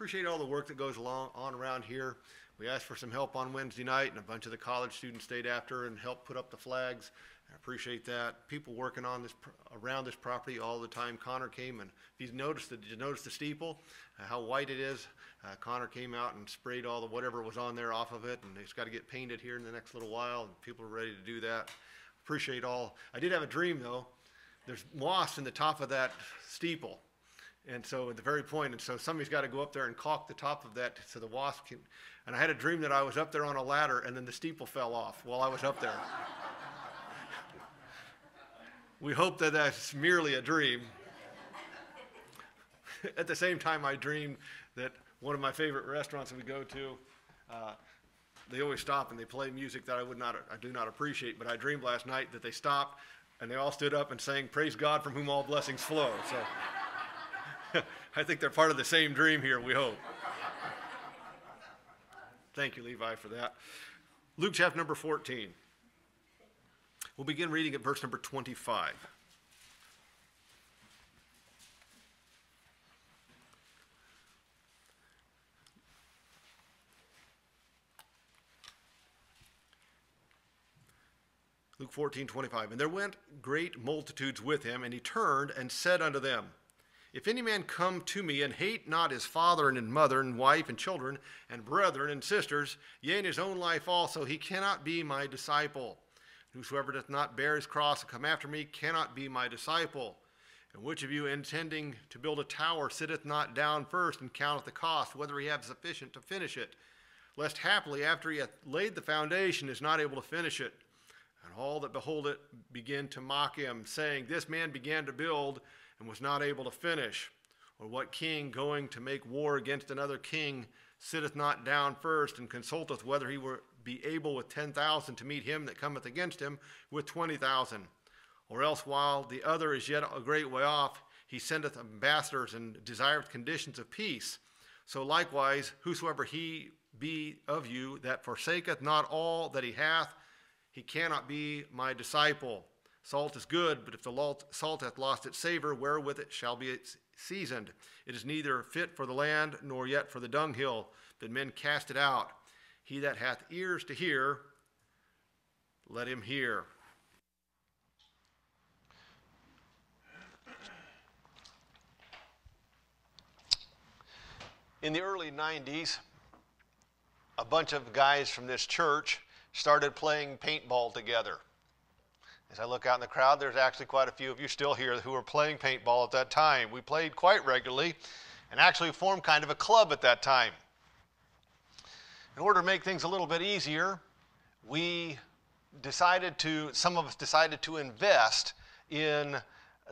appreciate all the work that goes along, on around here. We asked for some help on Wednesday night, and a bunch of the college students stayed after and helped put up the flags. I appreciate that. People working on this, around this property all the time. Connor came and, if you noticed, did you notice the steeple? Uh, How white it is? Uh, Connor came out and sprayed all the, whatever was on there off of it, and it's gotta get painted here in the next little while, and people are ready to do that. Appreciate all. I did have a dream, though. There's moss in the top of that steeple. And so at the very point, and so somebody's got to go up there and caulk the top of that so the wasp can. And I had a dream that I was up there on a ladder and then the steeple fell off while I was up there. we hope that that's merely a dream. At the same time, I dreamed that one of my favorite restaurants we go to, uh, they always stop and they play music that I would not, I do not appreciate. But I dreamed last night that they stopped and they all stood up and sang, "Praise God from whom all blessings flow." So I think they're part of the same dream here. We hope. Thank you, Levi, for that. Luke chapter number 14. We'll begin reading at verse number 25. Luke 14, 25. And there went great multitudes with him, and he turned and said unto them, If any man come to me and hate not his father and his mother and wife and children and brethren and sisters, yea, and his own life also, he cannot be my disciple. Whosoever doth not bear his cross and come after me cannot be my disciple. And which of you, intending to build a tower, sitteth not down first and counteth the cost, whether he have sufficient to finish it? Lest happily, after he hath laid the foundation, is not able to finish it. And all that behold it begin to mock him, saying, This man began to build and was not able to finish. Or what king going to make war against another king sitteth not down first and consulteth whether he will be able with ten thousand to meet him that cometh against him with twenty thousand? Or else while the other is yet a great way off, he sendeth ambassadors and desireth conditions of peace. So likewise, whosoever he be of you that forsaketh not all that he hath, he cannot be my disciple. Salt is good, but if the salt hath lost its savor, wherewith it shall be seasoned? It is neither fit for the land, nor yet for the dunghill, but men cast it out. He that hath ears to hear, let him hear. In the early 90s, a bunch of guys from this church started playing paintball together. As I look out in the crowd, there's actually quite a few of you still here who were playing paintball at that time. We played quite regularly and actually formed kind of a club at that time. In order to make things a little bit easier, we decided to, some of us decided to invest in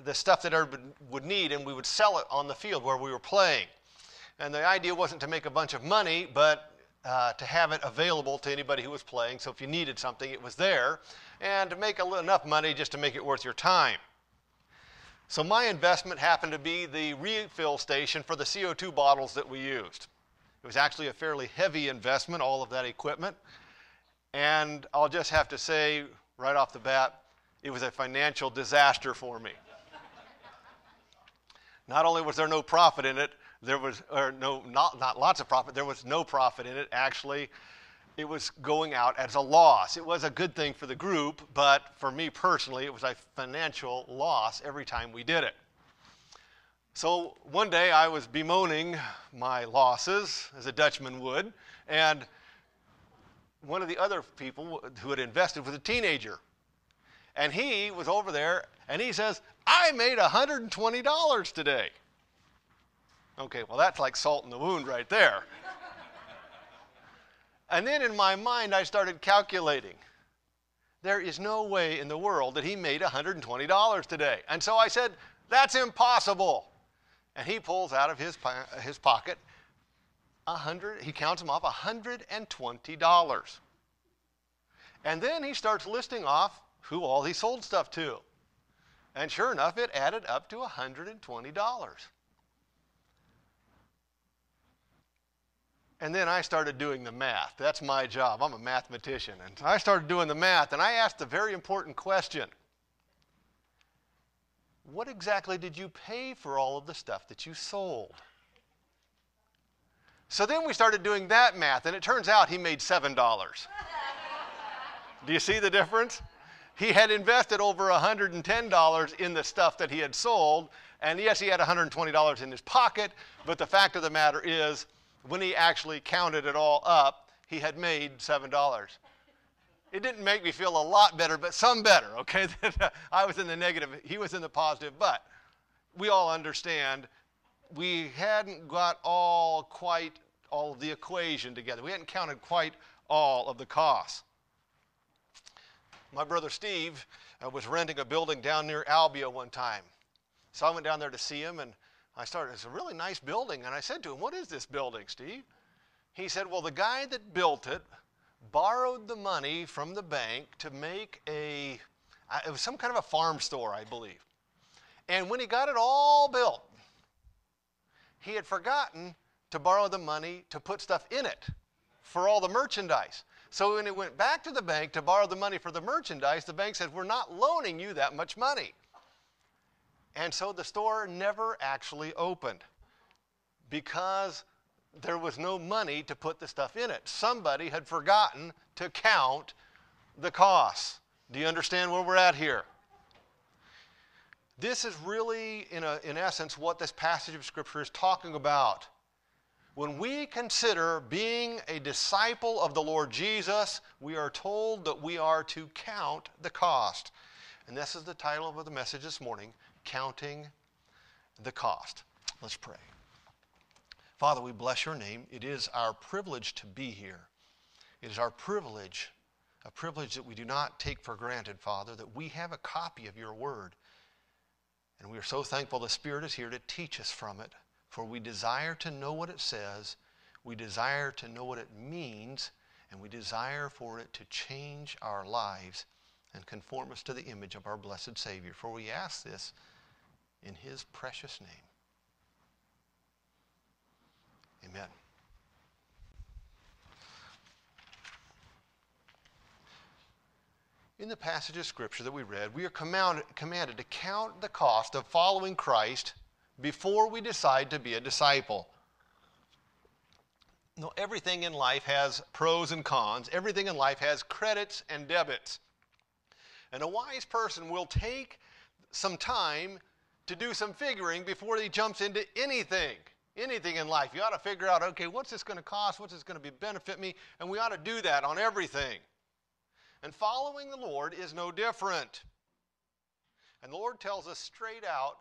the stuff that everybody would need and we would sell it on the field where we were playing. And the idea wasn't to make a bunch of money, but uh, to have it available to anybody who was playing. So if you needed something, it was there, and to make enough money just to make it worth your time. So my investment happened to be the refill station for the CO2 bottles that we used. It was actually a fairly heavy investment, all of that equipment. And I'll just have to say right off the bat, it was a financial disaster for me. Not only was there no profit in it, there was, or no, not, not lots of profit, there was no profit in it. Actually, it was going out as a loss. It was a good thing for the group, but for me personally, it was a financial loss every time we did it. So one day I was bemoaning my losses, as a Dutchman would, and one of the other people who had invested was a teenager. And he was over there and he says, I made $120 today. Okay, well, that's like salt in the wound right there. and then in my mind, I started calculating. There is no way in the world that he made $120 today. And so I said, That's impossible. And he pulls out of his, his pocket 100, he counts them off $120. And then he starts listing off who all he sold stuff to. And sure enough, it added up to $120. And then I started doing the math. That's my job. I'm a mathematician. And I started doing the math, and I asked a very important question What exactly did you pay for all of the stuff that you sold? So then we started doing that math, and it turns out he made $7. Do you see the difference? He had invested over $110 in the stuff that he had sold, and yes, he had $120 in his pocket, but the fact of the matter is, when he actually counted it all up, he had made $7. It didn't make me feel a lot better, but some better, okay? I was in the negative, he was in the positive, but we all understand we hadn't got all quite all of the equation together. We hadn't counted quite all of the costs. My brother Steve uh, was renting a building down near Albia one time. So I went down there to see him and I started, it's a really nice building. And I said to him, What is this building, Steve? He said, Well, the guy that built it borrowed the money from the bank to make a, uh, it was some kind of a farm store, I believe. And when he got it all built, he had forgotten to borrow the money to put stuff in it for all the merchandise. So when he went back to the bank to borrow the money for the merchandise, the bank said, We're not loaning you that much money. And so the store never actually opened because there was no money to put the stuff in it. Somebody had forgotten to count the costs. Do you understand where we're at here? This is really, in, a, in essence, what this passage of Scripture is talking about. When we consider being a disciple of the Lord Jesus, we are told that we are to count the cost. And this is the title of the message this morning Counting the Cost. Let's pray. Father, we bless your name. It is our privilege to be here. It is our privilege, a privilege that we do not take for granted, Father, that we have a copy of your word. And we are so thankful the Spirit is here to teach us from it, for we desire to know what it says, we desire to know what it means, and we desire for it to change our lives and conform us to the image of our blessed Savior. For we ask this in His precious name. Amen. In the passage of Scripture that we read, we are commanded, to count the cost of following Christ before we decide to be a disciple. No, everything in life has pros and cons. Everything in life has credits and debits. And a wise person will take some time to do some figuring before he jumps into anything. Anything in life. You ought to figure out, okay, what's this going to cost? What's this going to be benefit me? And we ought to do that on everything. And following the Lord is no different. And the Lord tells us straight out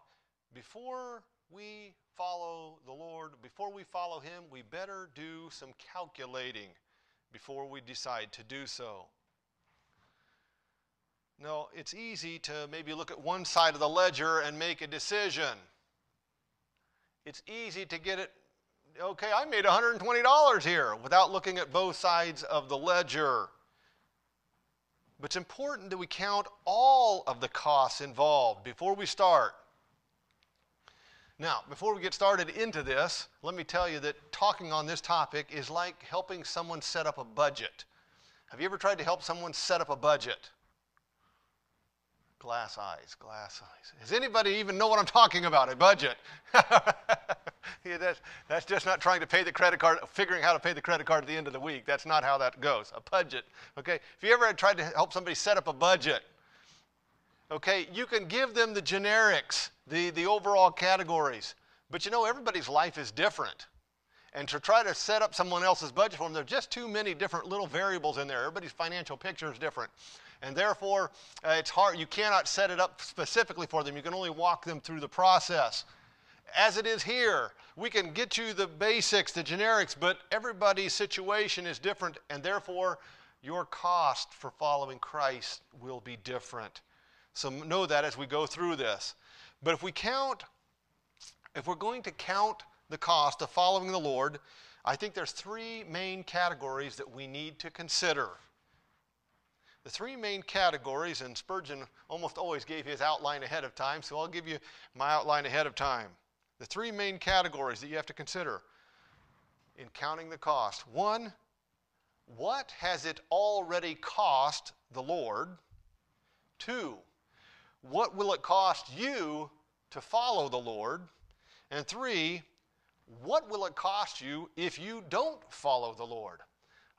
before we follow the Lord, before we follow Him, we better do some calculating before we decide to do so. No, it's easy to maybe look at one side of the ledger and make a decision. It's easy to get it, okay, I made $120 here without looking at both sides of the ledger. But it's important that we count all of the costs involved before we start. Now, before we get started into this, let me tell you that talking on this topic is like helping someone set up a budget. Have you ever tried to help someone set up a budget? Glass eyes, glass eyes. Does anybody even know what I'm talking about? A budget. yeah, that's, that's just not trying to pay the credit card, figuring how to pay the credit card at the end of the week. That's not how that goes. A budget. Okay? If you ever tried to help somebody set up a budget, okay, you can give them the generics, the, the overall categories. But you know, everybody's life is different. And to try to set up someone else's budget for them, there are just too many different little variables in there. Everybody's financial picture is different and therefore uh, it's hard. You cannot set it up specifically for them. You can only walk them through the process. As it is here, we can get you the basics, the generics, but everybody's situation is different, and therefore your cost for following Christ will be different. So know that as we go through this. But if we count, if we're going to count the cost of following the Lord, I think there's three main categories that we need to consider. The three main categories, and Spurgeon almost always gave his outline ahead of time, so I'll give you my outline ahead of time. The three main categories that you have to consider in counting the cost. One, what has it already cost the Lord? Two, what will it cost you to follow the Lord? And three, what will it cost you if you don't follow the Lord?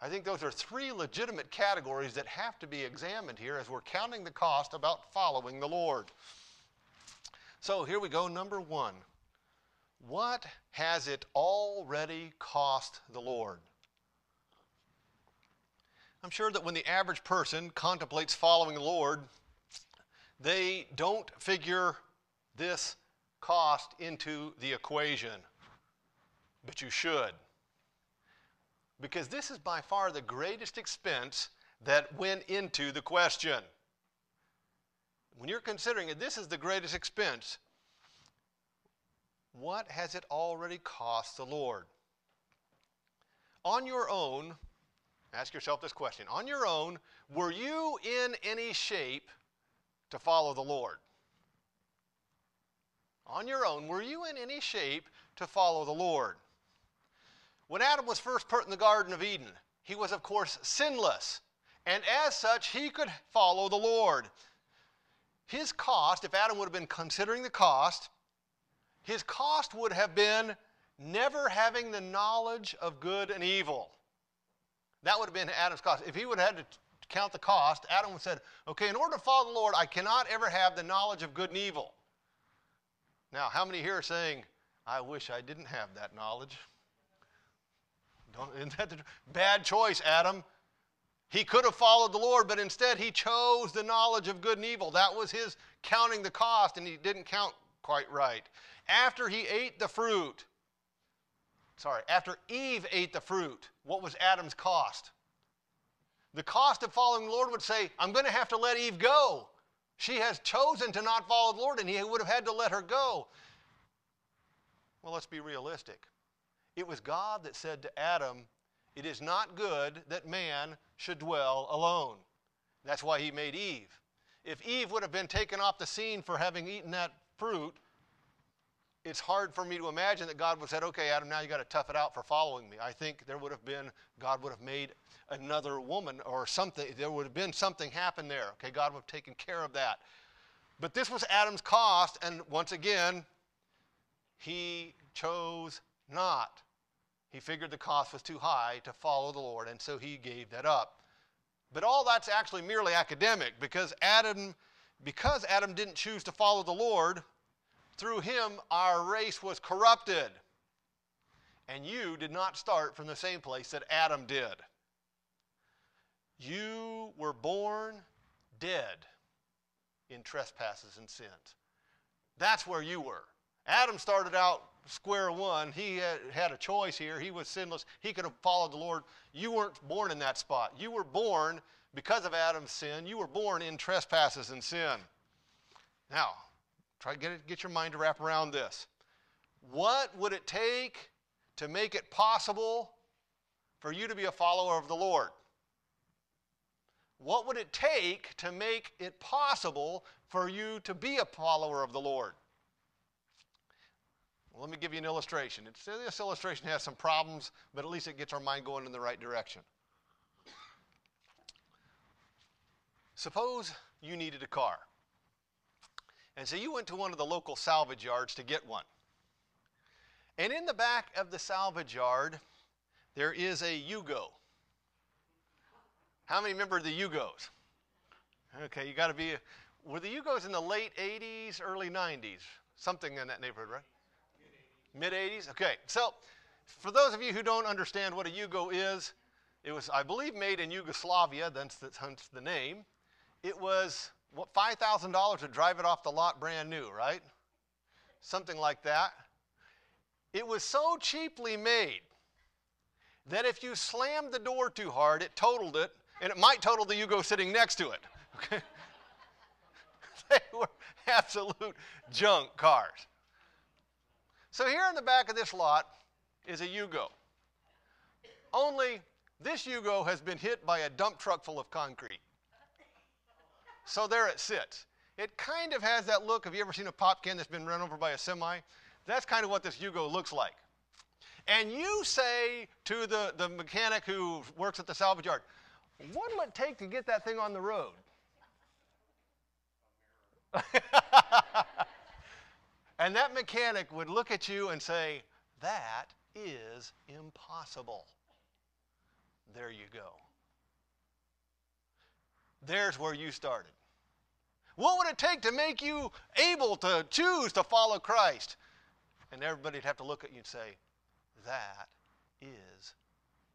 I think those are three legitimate categories that have to be examined here as we're counting the cost about following the Lord. So here we go, number one. What has it already cost the Lord? I'm sure that when the average person contemplates following the Lord, they don't figure this cost into the equation. But you should. Because this is by far the greatest expense that went into the question. When you're considering it, this is the greatest expense. What has it already cost the Lord? On your own, ask yourself this question. On your own, were you in any shape to follow the Lord? On your own, were you in any shape to follow the Lord? When Adam was first put in the Garden of Eden, he was, of course, sinless. And as such, he could follow the Lord. His cost, if Adam would have been considering the cost, his cost would have been never having the knowledge of good and evil. That would have been Adam's cost. If he would have had to count the cost, Adam would have said, okay, in order to follow the Lord, I cannot ever have the knowledge of good and evil. Now, how many here are saying, I wish I didn't have that knowledge? Isn't that the bad choice, Adam? He could have followed the Lord, but instead he chose the knowledge of good and evil. That was his counting the cost, and he didn't count quite right. After he ate the fruit, sorry, after Eve ate the fruit, what was Adam's cost? The cost of following the Lord would say, I'm going to have to let Eve go. She has chosen to not follow the Lord, and he would have had to let her go. Well, let's be realistic. It was God that said to Adam, It is not good that man should dwell alone. That's why he made Eve. If Eve would have been taken off the scene for having eaten that fruit, it's hard for me to imagine that God would have said, okay, Adam, now you got to tough it out for following me. I think there would have been, God would have made another woman or something. There would have been something happen there. Okay, God would have taken care of that. But this was Adam's cost, and once again, he chose not. He figured the cost was too high to follow the Lord, and so he gave that up. But all that's actually merely academic because Adam, because Adam didn't choose to follow the Lord, through him our race was corrupted. And you did not start from the same place that Adam did. You were born dead in trespasses and sins. That's where you were. Adam started out square one. He had, a choice here. He was sinless. He could have followed the Lord. You weren't born in that spot. You were born because of Adam's sin. You were born in trespasses and sin. Now, try to get, get your mind to wrap around this. What would it take to make it possible for you to be a follower of the Lord? What would it take to make it possible for you to be a follower of the Lord? Well, let me give you an illustration. It's, this illustration has some problems, but at least it gets our mind going in the right direction. Suppose you needed a car. And so you went to one of the local salvage yards to get one. And in the back of the salvage yard, there is a Yugo. How many remember the Yugos? Okay, you got to be. Were the Yugos in the late 80s, early 90s? Something in that neighborhood, right? Mid 80s? Okay. So, for those of you who don't understand what a Yugo is, it was, I believe, made in Yugoslavia, hence the, name. It was what $5,000 to drive it off the lot brand new, right? Something like that. It was so cheaply made that if you slammed the door too hard, it totaled it, and it might total the Yugo sitting next to it. Okay? they were absolute junk cars. So here in the back of this lot is a Yugo. Only this Yugo has been hit by a dump truck full of concrete. So there it sits. It kind of has that look. Have you ever seen a pop can that's been run over by a semi? That's kind of what this Yugo looks like. And you say to the, the mechanic who works at the salvage yard, what will it take to get that thing on the road? And that mechanic would look at you and say, That is impossible. There you go. There's where you started. What would it take to make you able to choose to follow Christ? And everybody'd have to look at you and say, That is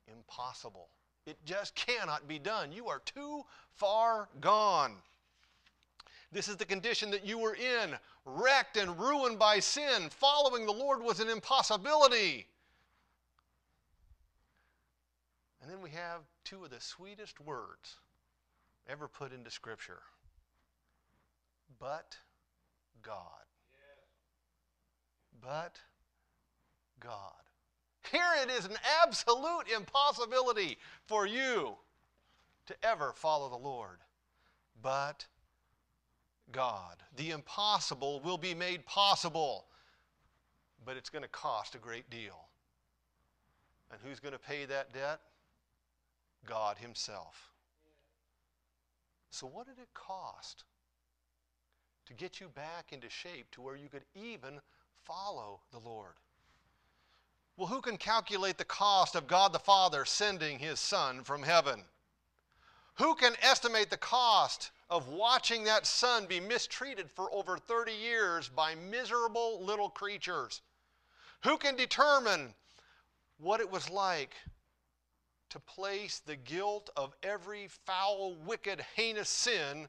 impossible. It just cannot be done. You are too far gone. This is the condition that you were in, wrecked and ruined by sin. Following the Lord was an impossibility. And then we have two of the sweetest words ever put into Scripture. But God. But God. Here it is an absolute impossibility for you to ever follow the Lord. But God. The impossible will be made possible, but it's going to cost a great deal. And who's going to pay that debt? God Himself. So, what did it cost to get you back into shape to where you could even follow the Lord? Well, who can calculate the cost of God the Father sending His Son from heaven? Who can estimate the cost of watching that son be mistreated for over 30 years by miserable little creatures? Who can determine what it was like to place the guilt of every foul, wicked, heinous sin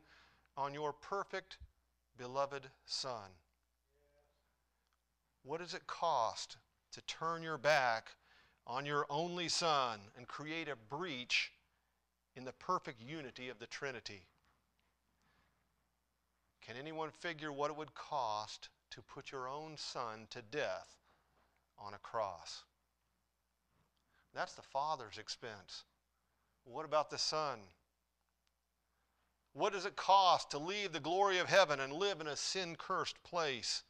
on your perfect, beloved Son? What does it cost to turn your back on your only Son and create a breach in the perfect unity of the Trinity? Can anyone figure what it would cost to put your own son to death on a cross? That's the Father's expense. What about the Son? What does it cost to leave the glory of heaven and live in a sin cursed place?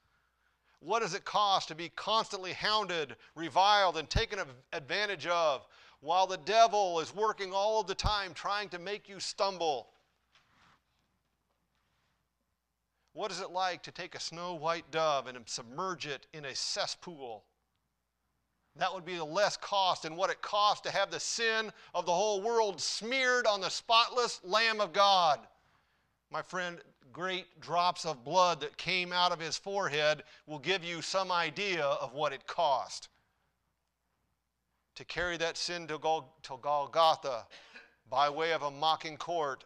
What does it cost to be constantly hounded, reviled, and taken advantage of while the devil is working all of the time trying to make you stumble? What is it like to take a snow white dove and submerge it in a cesspool? That would be the less cost than what it costs to have the sin of the whole world smeared on the spotless Lamb of God. My friend, great drops of blood that came out of his forehead will give you some idea of what it cost. To carry that sin to Golgotha by way of a mocking court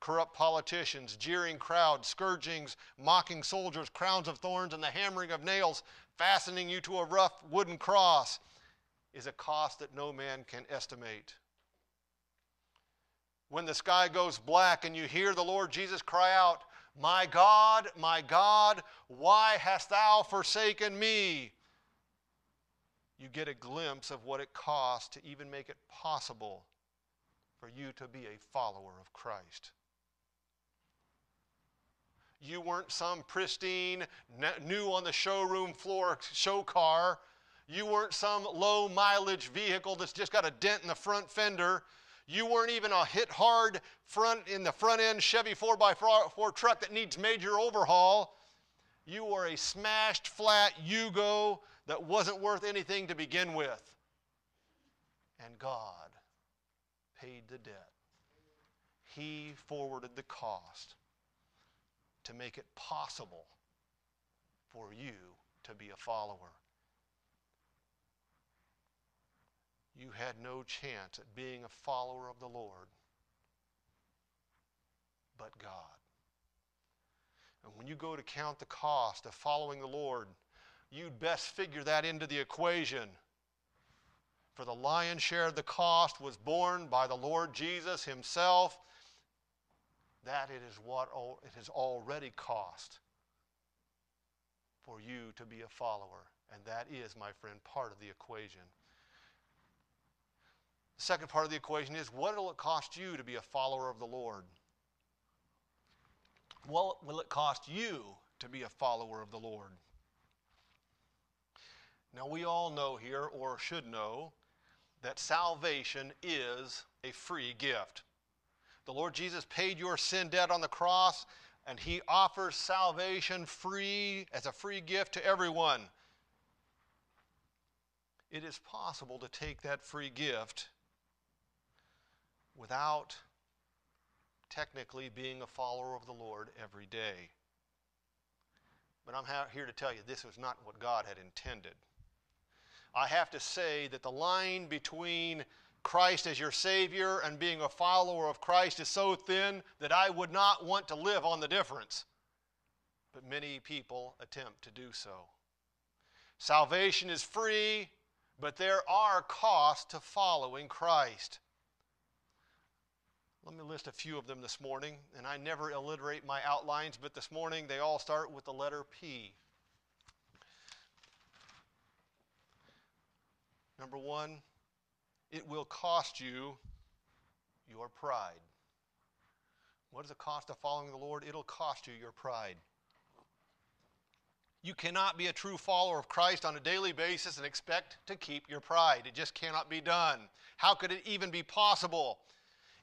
corrupt politicians, jeering crowds, scourgings, mocking soldiers, crowns of thorns, and the hammering of nails, fastening you to a rough wooden cross, is a cost that no man can estimate. When the sky goes black and you hear the Lord Jesus cry out, My God, my God, why hast thou forsaken me? You get a glimpse of what it costs to even make it possible for you to be a follower of Christ. You weren't some pristine, new on the showroom floor show car. You weren't some low mileage vehicle that's just got a dent in the front fender. You weren't even a hit hard front in the front end Chevy 4x4 truck that needs major overhaul. You were a smashed flat Yugo that wasn't worth anything to begin with. And God paid the debt. He forwarded the cost to make it possible for you to be a follower. You had no chance at being a follower of the Lord but God. And when you go to count the cost of following the Lord, you'd best figure that into the equation. For the lion's share of the cost was borne by the Lord Jesus himself that it is what it has already cost for you to be a follower. And that is, my friend, part of the equation. The second part of the equation is what will it cost you to be a follower of the Lord? What will it cost you to be a follower of the Lord? Now, we all know here, or should know, that salvation is a free gift. The Lord Jesus paid your sin debt on the cross, and He offers salvation free as a free gift to everyone. it is possible to take that free gift without technically being a follower of the Lord every day. But I'm here to tell you this was not what God had intended. I have to say that the line between Christ as your Savior and being a follower of Christ is so thin that I would not want to live on the difference. But many people attempt to do so. Salvation is free, but there are costs to following Christ. Let me list a few of them this morning, and I never alliterate my outlines, but this morning they all start with the letter P. Number one, it will cost you your pride. What is the cost of following the Lord? It'll cost you your pride. You cannot be a true follower of Christ on a daily basis and expect to keep your pride. It just cannot be done. How could it even be possible?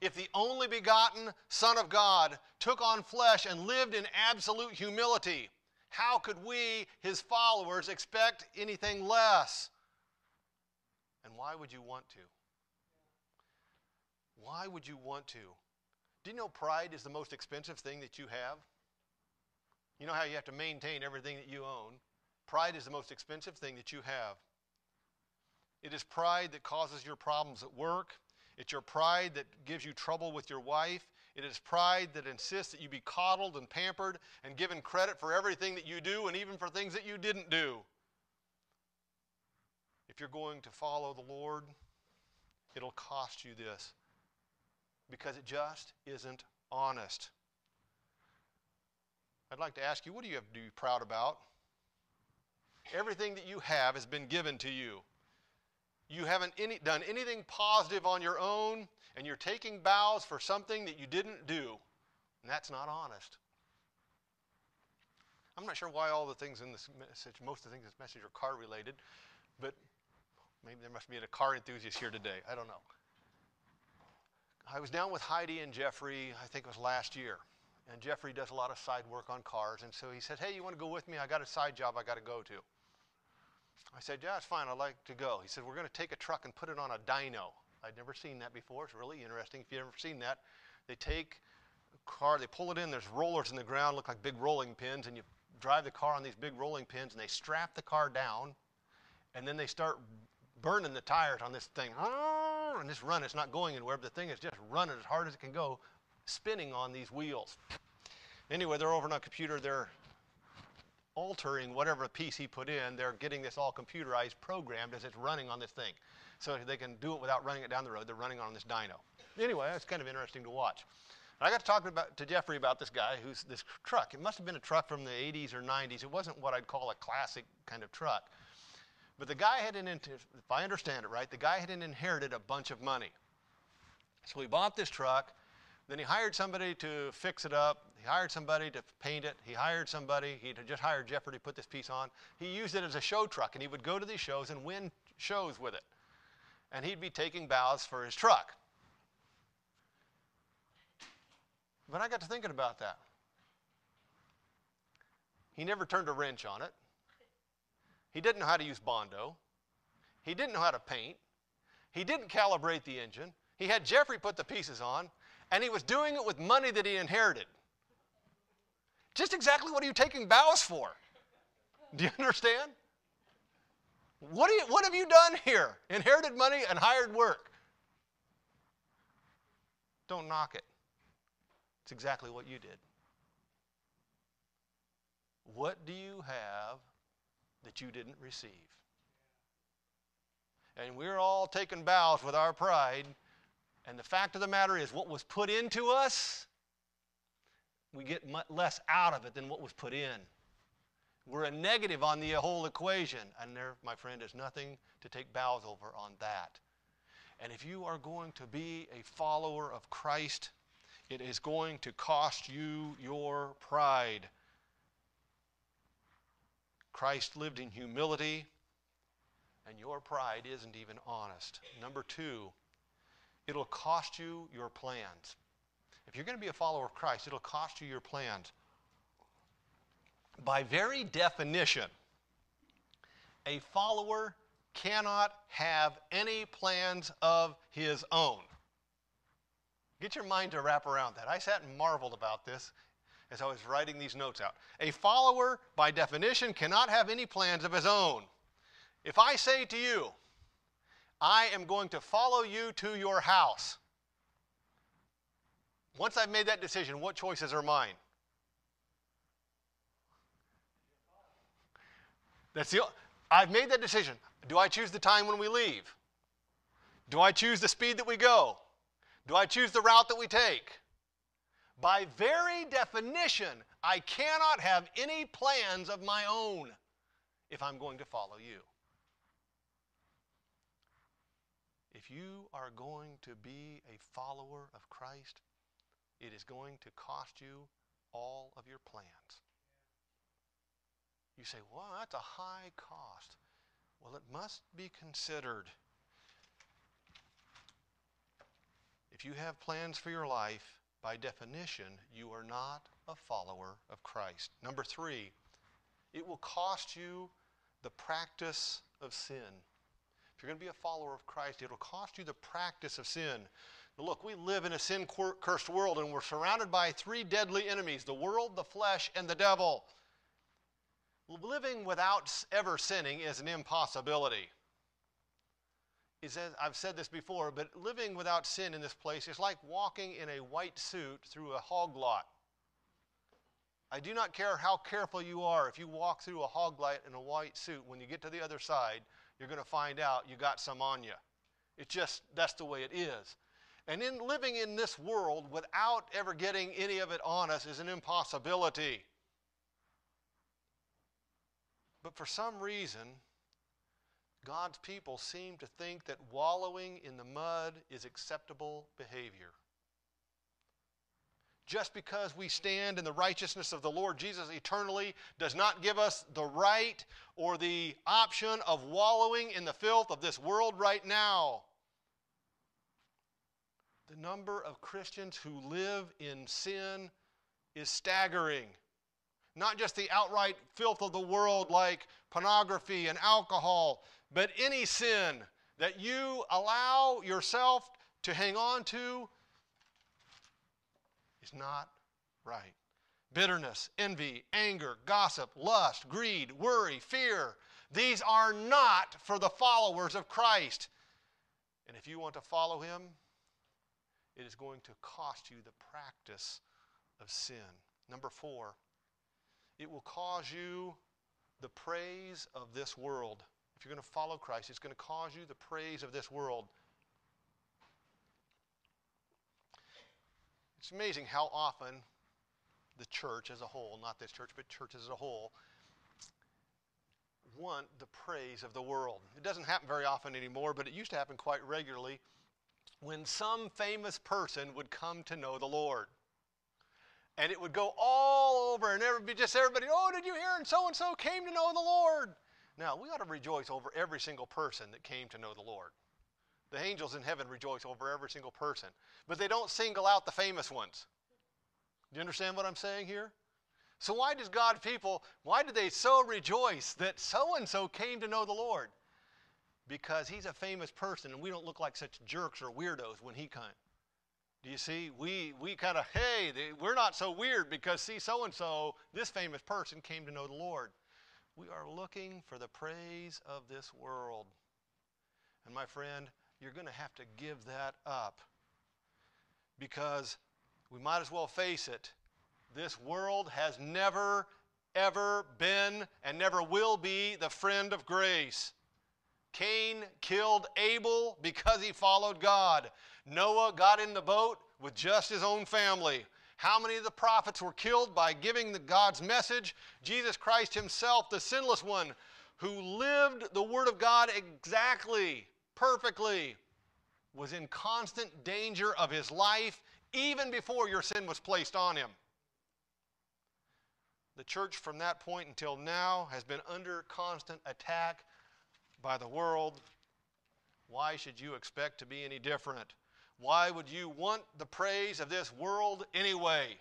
If the only begotten Son of God took on flesh and lived in absolute humility, how could we, his followers, expect anything less? And why would you want to? Why would you want to? Do you know pride is the most expensive thing that you have? You know how you have to maintain everything that you own? Pride is the most expensive thing that you have. It is pride that causes your problems at work. It's your pride that gives you trouble with your wife. It is pride that insists that you be coddled and pampered and given credit for everything that you do and even for things that you didn't do. If you're going to follow the Lord, it'll cost you this because it just isn't honest. I'd like to ask you, what do you have to be proud about? Everything that you have has been given to you. You haven't any, done anything positive on your own, and you're taking bows for something that you didn't do. And that's not honest. I'm not sure why all the things in this message, most of the things in this message are car related, but maybe there must be a car enthusiast here today. I don't know. I was down with Heidi and Jeffrey, I think it was last year. And Jeffrey does a lot of side work on cars. And so he said, Hey, you want to go with me? I got a side job I got to go to. I said, Yeah, it's fine. I'd like to go. He said, We're going to take a truck and put it on a dyno. I'd never seen that before. It's really interesting. If you've ever seen that, they take a car, they pull it in, there's rollers in the ground, look like big rolling pins, and you drive the car on these big rolling pins, and they strap the car down, and then they start burning the tires on this thing. And this run, it's not going anywhere, but the thing is just running as hard as it can go, spinning on these wheels. Anyway, they're over on a computer, they're altering whatever piece he put in, they're getting this all computerized, programmed as it's running on this thing. So they can do it without running it down the road. They're running on this dyno. Anyway, it's kind of interesting to watch. I got to talk about, to Jeffrey about this guy who's this truck. It must have been a truck from the 80s or 90s. It wasn't what I'd call a classic kind of truck. But the guy had an, if I understand it right, the guy had inherited a bunch of money. So he bought this truck, then he hired somebody to fix it up. He hired somebody to paint it. He hired somebody, he just hired Jeffrey to put this piece on. He used it as a show truck, and he would go to these shows and win shows with it. And he'd be taking bows for his truck. But I got to thinking about that. He never turned a wrench on it. He didn't know how to use Bondo. He didn't know how to paint. He didn't calibrate the engine. He had Jeffrey put the pieces on, and he was doing it with money that he inherited. Just exactly what are you taking bows for? Do you understand? What, you, what have you done here? Inherited money and hired work. Don't knock it. It's exactly what you did. What do you have that you didn't receive. And we're all taking bows with our pride. And the fact of the matter is, what was put into us, we get much less out of it than what was put in. We're a negative on the whole equation. And there, my friend, is nothing to take bows over on that. And if you are going to be a follower of Christ, it is going to cost you your pride. Christ lived in humility, and your pride isn't even honest. Number two, it'll cost you your plans. If you're going to be a follower of Christ, it'll cost you your plans. By very definition, a follower cannot have any plans of his own. Get your mind to wrap around that. I sat and marveled about this as I was writing these notes out. A follower, by definition, cannot have any plans of his own. If I say to you, I am going to follow you to your house, once I've made that decision, what choices are mine? That's the I've made that decision. Do I choose the time when we leave? Do I choose the speed that we go? Do I choose the route that we take? By very definition, I cannot have any plans of my own if I'm going to follow you. If you are going to be a follower of Christ, it is going to cost you all of your plans. You say, well, that's a high cost. Well, it must be considered. If you have plans for your life, by definition, you are not a follower of Christ. Number three, it will cost you the practice of sin. If you're going to be a follower of Christ, it will cost you the practice of sin. Look, we live in a sin cursed world and we're surrounded by three deadly enemies the world, the flesh, and the devil. Living without ever sinning is an impossibility. Says, I've said this before, but living without sin in this place is like walking in a white suit through a hog lot. I do not care how careful you are. If you walk through a hog lot in a white suit, when you get to the other side, you're going to find out you got some on you. It's just, that's the way it is. And in living in this world without ever getting any of it on us is an impossibility. But for some reason, God's people seem to think that wallowing in the mud is acceptable behavior. Just because we stand in the righteousness of the Lord Jesus eternally does not give us the right or the option of wallowing in the filth of this world right now. The number of Christians who live in sin is staggering not just the outright filth of the world like pornography and alcohol, but any sin that you allow yourself to hang on to is not right. Bitterness, envy, anger, gossip, lust, greed, worry, fear. These are not for the followers of Christ. And if you want to follow him, it is going to cost you the practice of sin. Number four, it will cause you the praise of this world. You're going to follow Christ, it's going to cause you the praise of this world. It's amazing how often the church as a whole, not this church, but churches as a whole, want the praise of the world. It doesn't happen very often anymore, but it used to happen quite regularly when some famous person would come to know the Lord and it would go all over, and everybody, just everybody, oh, did you hear? And so and so came to know the Lord. Now, we ought to rejoice over every single person that came to know the Lord. The angels in heaven rejoice over every single person, but they don't single out the famous ones. Do you understand what I'm saying here? So, why does God people, why do they so rejoice that so and so came to know the Lord? Because he's a famous person and we don't look like such jerks or weirdos when he came. Do you see? We, we kind of, hey, they, we're not so weird because, see, so and so, this famous person came to know the Lord. We are looking for the praise of this world. And my friend, you're going to have to give that up because we might as well face it. This world has never, ever been and never will be the friend of grace. Cain killed Abel because he followed God. Noah got in the boat with just his own family. How many of the prophets were killed by giving the God's message? Jesus Christ himself, the sinless one, who lived the word of God exactly, perfectly, was in constant danger of his life even before your sin was placed on him. The church from that point until now has been under constant attack by the world. Why should you expect to be any different? Why would you want the praise of this world anyway?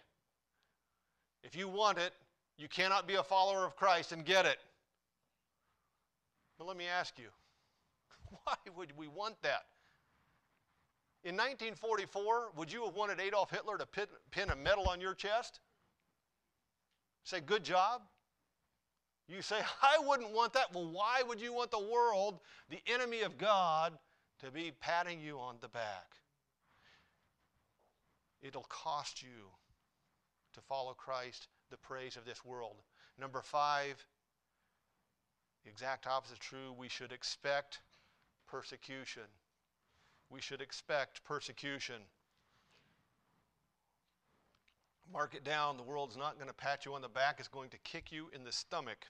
If you want it, you cannot be a follower of Christ and get it. But let me ask you Why would we want that? In 1944, would you have wanted Adolf Hitler to pin, pin a medal on your chest? Say, good job? You say, I wouldn't want that. Well, why would you want the world, the enemy of God, to be patting you on the back? It'll cost you to follow Christ the praise of this world. Number five, the exact opposite is true. We should expect persecution. We should expect persecution. Mark it down. The world's not going to pat you on the back, it's going to kick you in the stomach.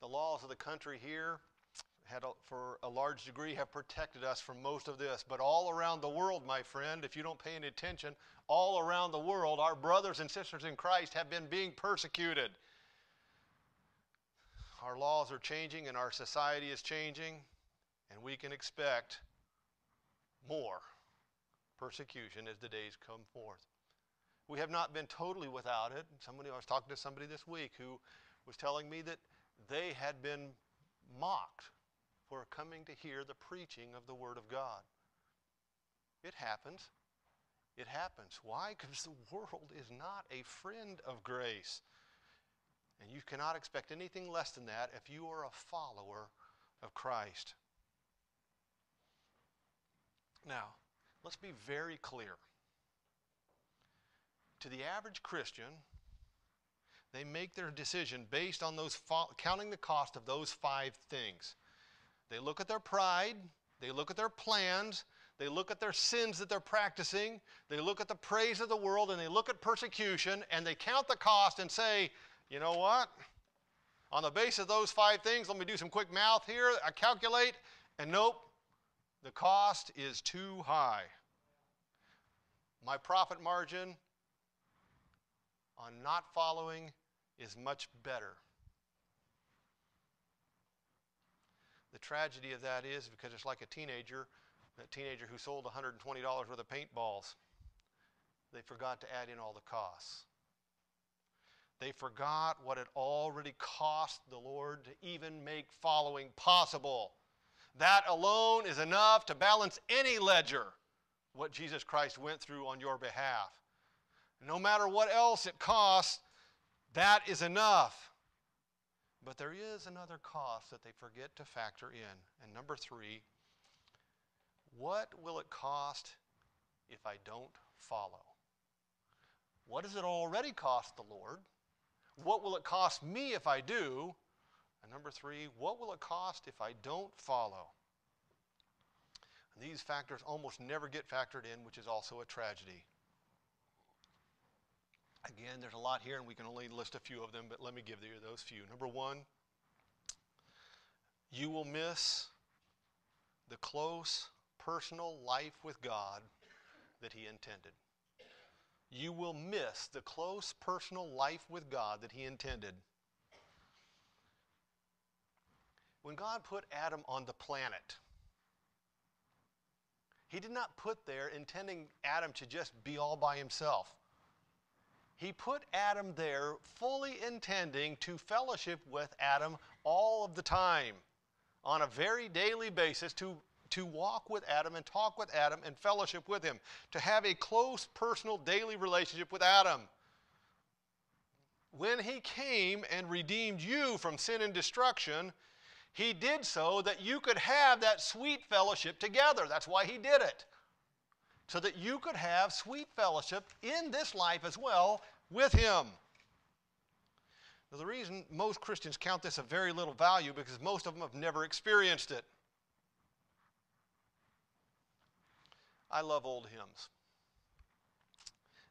The laws of the country here had, for a large degree, have protected us from most of this. But all around the world, my friend, if you don't pay any attention, all around the world, our brothers and sisters in Christ have been being persecuted. Our laws are changing and our society is changing, and we can expect more persecution as the days come forth. We have not been totally without it. Somebody I was talking to somebody this week who was telling me that they had been mocked for coming to hear the preaching of the Word of God. It happens. It happens. Why? Because the world is not a friend of grace. And you cannot expect anything less than that if you are a follower of Christ. Now, let's be very clear. To the average Christian, they make their decision based on those counting the cost of those five things. They look at their pride, they look at their plans, they look at their sins that they're practicing, they look at the praise of the world, and they look at persecution, and they count the cost and say, you know what? On the basis of those five things, let me do some quick math here. I calculate, and nope, the cost is too high. My profit margin on not following is much better. The tragedy of that is because it's like a teenager, that teenager who sold $120 worth of paintballs. They forgot to add in all the costs. They forgot what it already cost the Lord to even make following possible. That alone is enough to balance any ledger what Jesus Christ went through on your behalf. No matter what else it costs, that is enough. But there is another cost that they forget to factor in. And number three, what will it cost if I don't follow? What does it already cost the Lord? What will it cost me if I do? And number three, what will it cost if I don't follow? And these factors almost never get factored in, which is also a tragedy. Again, there's a lot here, and we can only list a few of them, but let me give you those few. Number one, you will miss the close personal life with God that He intended. You will miss the close personal life with God that He intended. When God put Adam on the planet, He did not put there intending Adam to just be all by himself. He put Adam there fully intending to fellowship with Adam all of the time on a very daily basis to, to walk with Adam and talk with Adam and fellowship with him, to have a close personal daily relationship with Adam. When he came and redeemed you from sin and destruction, he did so that you could have that sweet fellowship together. That's why he did it so that you could have sweet fellowship in this life as well with Him. Now, the reason most Christians count this of very little value because most of them have never experienced it. I love old hymns.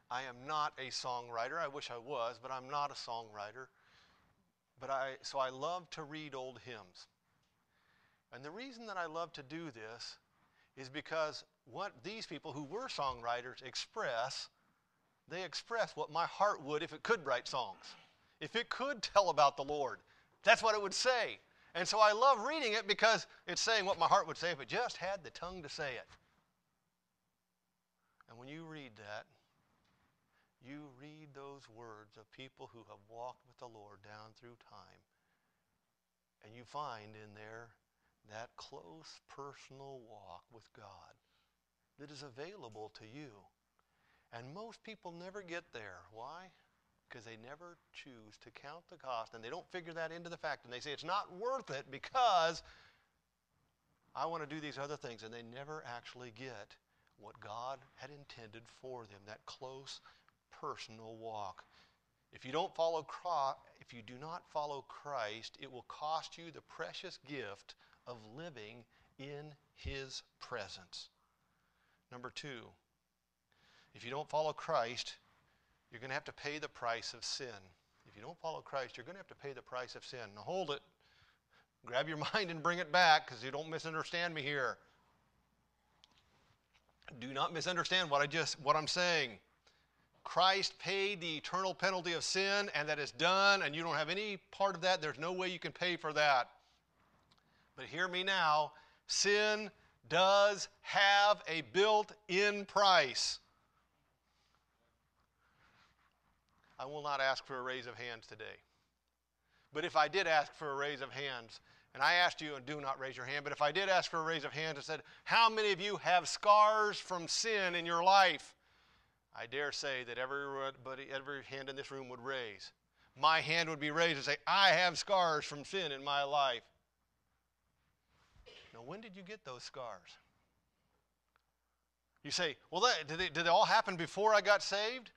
I am not a songwriter. I wish I was, but I'm not a songwriter. But I, so I love to read old hymns. And the reason that I love to do this is because what these people who were songwriters express, they express what my heart would if it could write songs, if it could tell about the Lord. That's what it would say. And so I love reading it because it's saying what my heart would say if it just had the tongue to say it. And when you read that, you read those words of people who have walked with the Lord down through time. And you find in there that close personal walk with God that is available to you. And most people never get there. Why? Because they never choose to count the cost and they don't figure that into the fact. And they say it's not worth it because I want to do these other things. And they never actually get what God had intended for them that close personal walk. If you don't follow if you do not follow Christ, it will cost you the precious gift of living in his presence. Number 2, if you don't follow Christ, you're going to have to pay the price of sin. If you don't follow Christ, you're going to have to pay the price of sin. Now hold it. Grab your mind and bring it back because you don't misunderstand me here. Do not misunderstand what I just what I'm saying. Christ paid the eternal penalty of sin, and that is done, and you don't have any part of that. There's no way you can pay for that. But hear me now sin does have a built in price. I will not ask for a raise of hands today. But if I did ask for a raise of hands, and I asked you, and do not raise your hand, but if I did ask for a raise of hands and said, How many of you have scars from sin in your life? I dare say that everybody, every hand in this room would raise. My hand would be raised and say, I have scars from sin in my life. Now, when did you get those scars? You say, well, that, did, they, did they all happen before I got saved?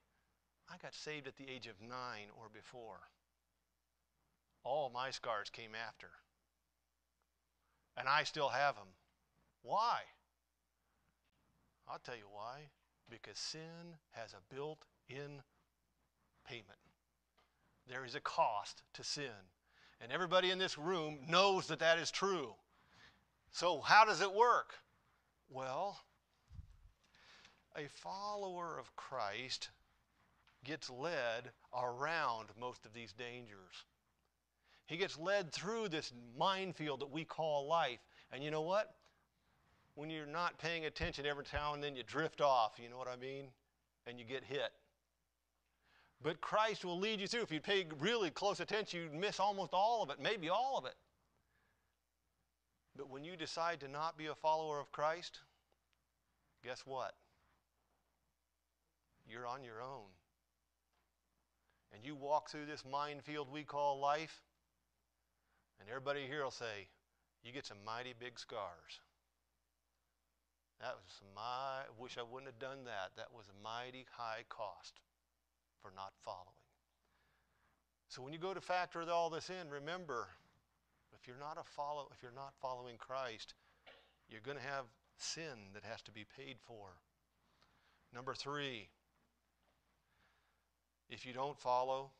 I got saved at the age of nine or before. All my scars came after. And I still have them. Why? I'll tell you why because sin has a built in payment. There is a cost to sin. And everybody in this room knows that that is true. So, how does it work? Well, a follower of Christ gets led around most of these dangers. He gets led through this minefield that we call life. And you know what? when you're not paying attention every now and then you drift off, you know what I mean? And you get hit. But Christ will lead you through. If you pay really close attention, you'd miss almost all of it, maybe all of it. But when you decide to not be a follower of Christ, guess what? You're on your own. And you walk through this minefield we call life, and everybody here will say, You get some mighty big scars. That was my, wish I wouldn't have done that. That was a mighty high cost for not following. So when you go to factor all this in, remember, if you're not a follow, if you're not following Christ, you're going to have sin that has to be paid for. Number three, if you don't follow,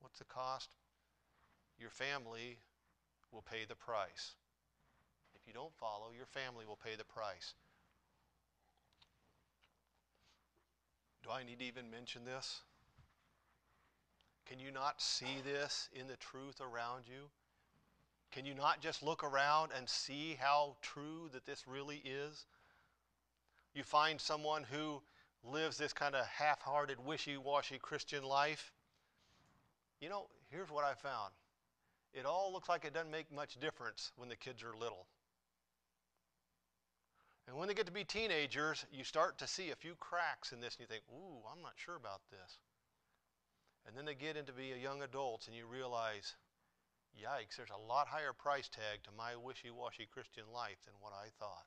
what's the cost? Your family will pay the price. If you don't follow, your family will pay the price. Do I need to even mention this? Can you not see this in the truth around you? Can you not just look around and see how true that this really is? You find someone who lives this kind of half hearted, wishy washy Christian life. You know, here's what I found it all looks like it doesn't make much difference when the kids are little. And when they get to be teenagers, you start to see a few cracks in this, and you think, ooh, I'm not sure about this. And then they get into be young adults, and you realize, yikes, there's a lot higher price tag to my wishy washy Christian life than what I thought.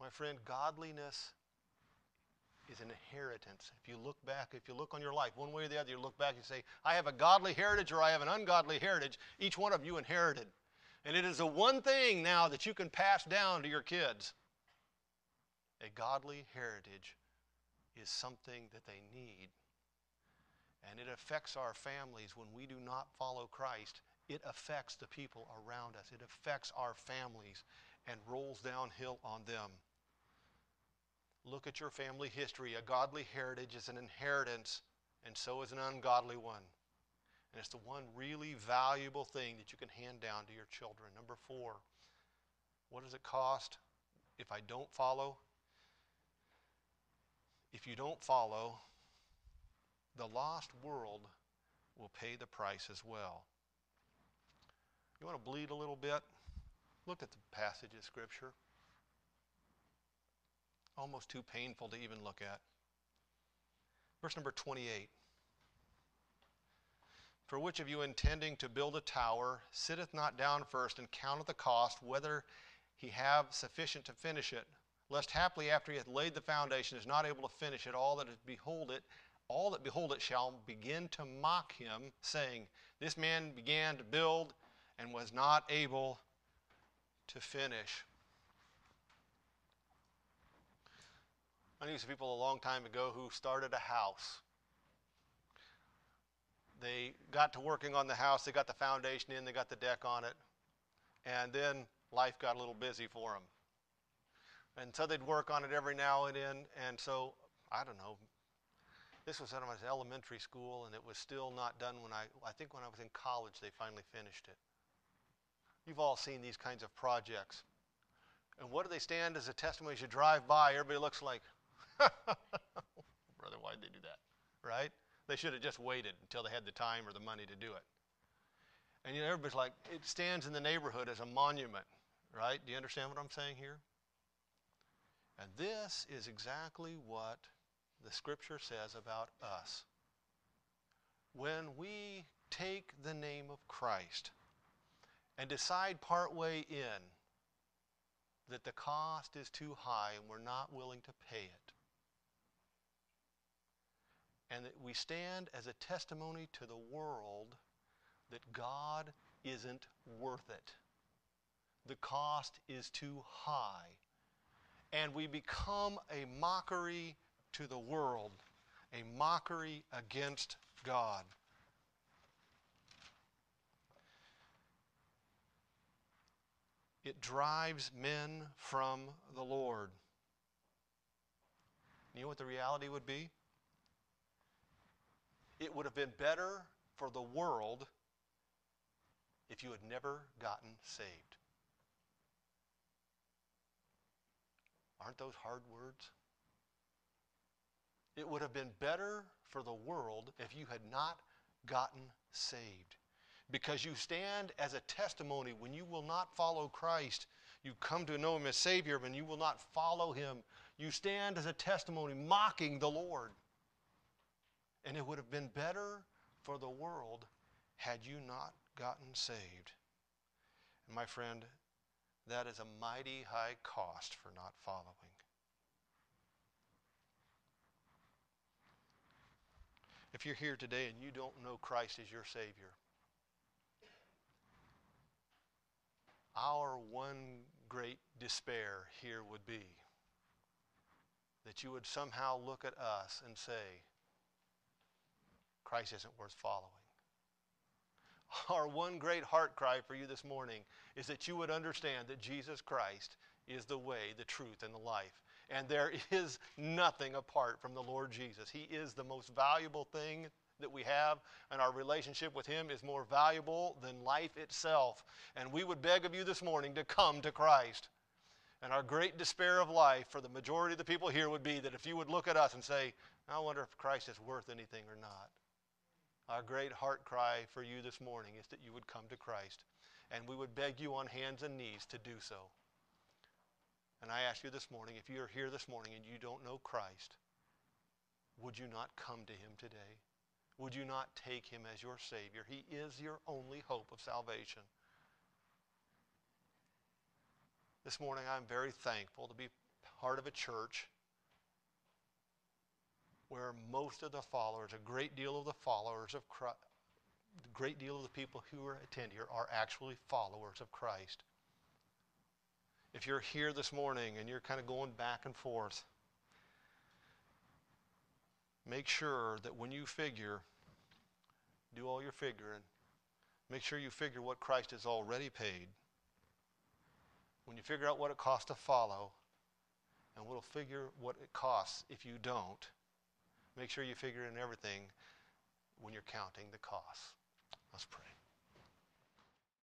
My friend, godliness is an inheritance. If you look back, if you look on your life, one way or the other, you look back and say, I have a godly heritage or I have an ungodly heritage. Each one of you inherited. And it is the one thing now that you can pass down to your kids. A godly heritage is something that they need. And it affects our families when we do not follow Christ. It affects the people around us. It affects our families and rolls downhill on them. Look at your family history. A godly heritage is an inheritance, and so is an ungodly one. And it's the one really valuable thing that you can hand down to your children. Number four, what does it cost if I don't follow? If you don't follow, the lost world will pay the price as well. You want to bleed a little bit? Look at the passage of Scripture. Almost too painful to even look at. Verse number 28. For which of you intending to build a tower sitteth not down first and counteth the cost, whether he have sufficient to finish it? Lest haply after he hath laid the foundation is not able to finish it, all that behold it, all that behold it shall begin to mock him, saying, This man began to build and was not able to finish. I knew some people a long time ago who started a house. They got to working on the house, they got the foundation in, they got the deck on it, and then life got a little busy for them. And so they'd work on it every now and then, and so, I don't know, this was when I was elementary school, and it was still not done when I, I think when I was in college, they finally finished it. You've all seen these kinds of projects. And what do they stand as a testimony as you drive by? Everybody looks like, brother, why'd they do that? Right? They should have just waited until they had the time or the money to do it. And you know, everybody's like, it stands in the neighborhood as a monument, right? Do you understand what I'm saying here? And this is exactly what the scripture says about us. When we take the name of Christ, and decide partway in that the cost is too high and we're not willing to pay it. And that we stand as a testimony to the world that God isn't worth it. The cost is too high. And we become a mockery to the world, a mockery against God. It drives men from the Lord. You know what the reality would be? It would have been better for the world if you had never gotten saved. Aren't those hard words? It would have been better for the world if you had not gotten saved because you stand as a testimony when you will not follow Christ. You come to know Him as Savior, and you will not follow Him. You stand as a testimony mocking the Lord. And it would have been better for the world had you not gotten saved. And my friend, that is a mighty high cost for not following. If you're here today and you don't know Christ as your Savior, Our one great despair here would be that you would somehow look at us and say, Christ isn't worth following. Our one great heart cry for you this morning is that you would understand that Jesus Christ is the way, the truth, and the life. And there is nothing apart from the Lord Jesus. He is the most valuable thing that we have and our relationship with Him is more valuable than life itself. And we would beg of you this morning to come to Christ. And our great despair of life for the majority of the people here would be that if you would look at us and say, I wonder if Christ is worth anything or not. Our great heart cry for you this morning is that you would come to Christ. And we would beg you on hands and knees to do so. And I ask you this morning, if you're here this morning and you don't know Christ, would you not come to him today? Would you not take him as your Savior? He is your only hope of salvation. This morning, I'm very thankful to be part of a church where most of the followers, a great deal of the followers of Christ, a great deal of the people who attend here are actually followers of Christ. If you're here this morning and you're kind of going back and forth, make sure that when you figure, do all your figuring, make sure you figure what Christ has already paid. When you figure out what it costs to follow, and we'll figure what it costs if you don't, make sure you figure in everything when you're counting the costs. Let's pray.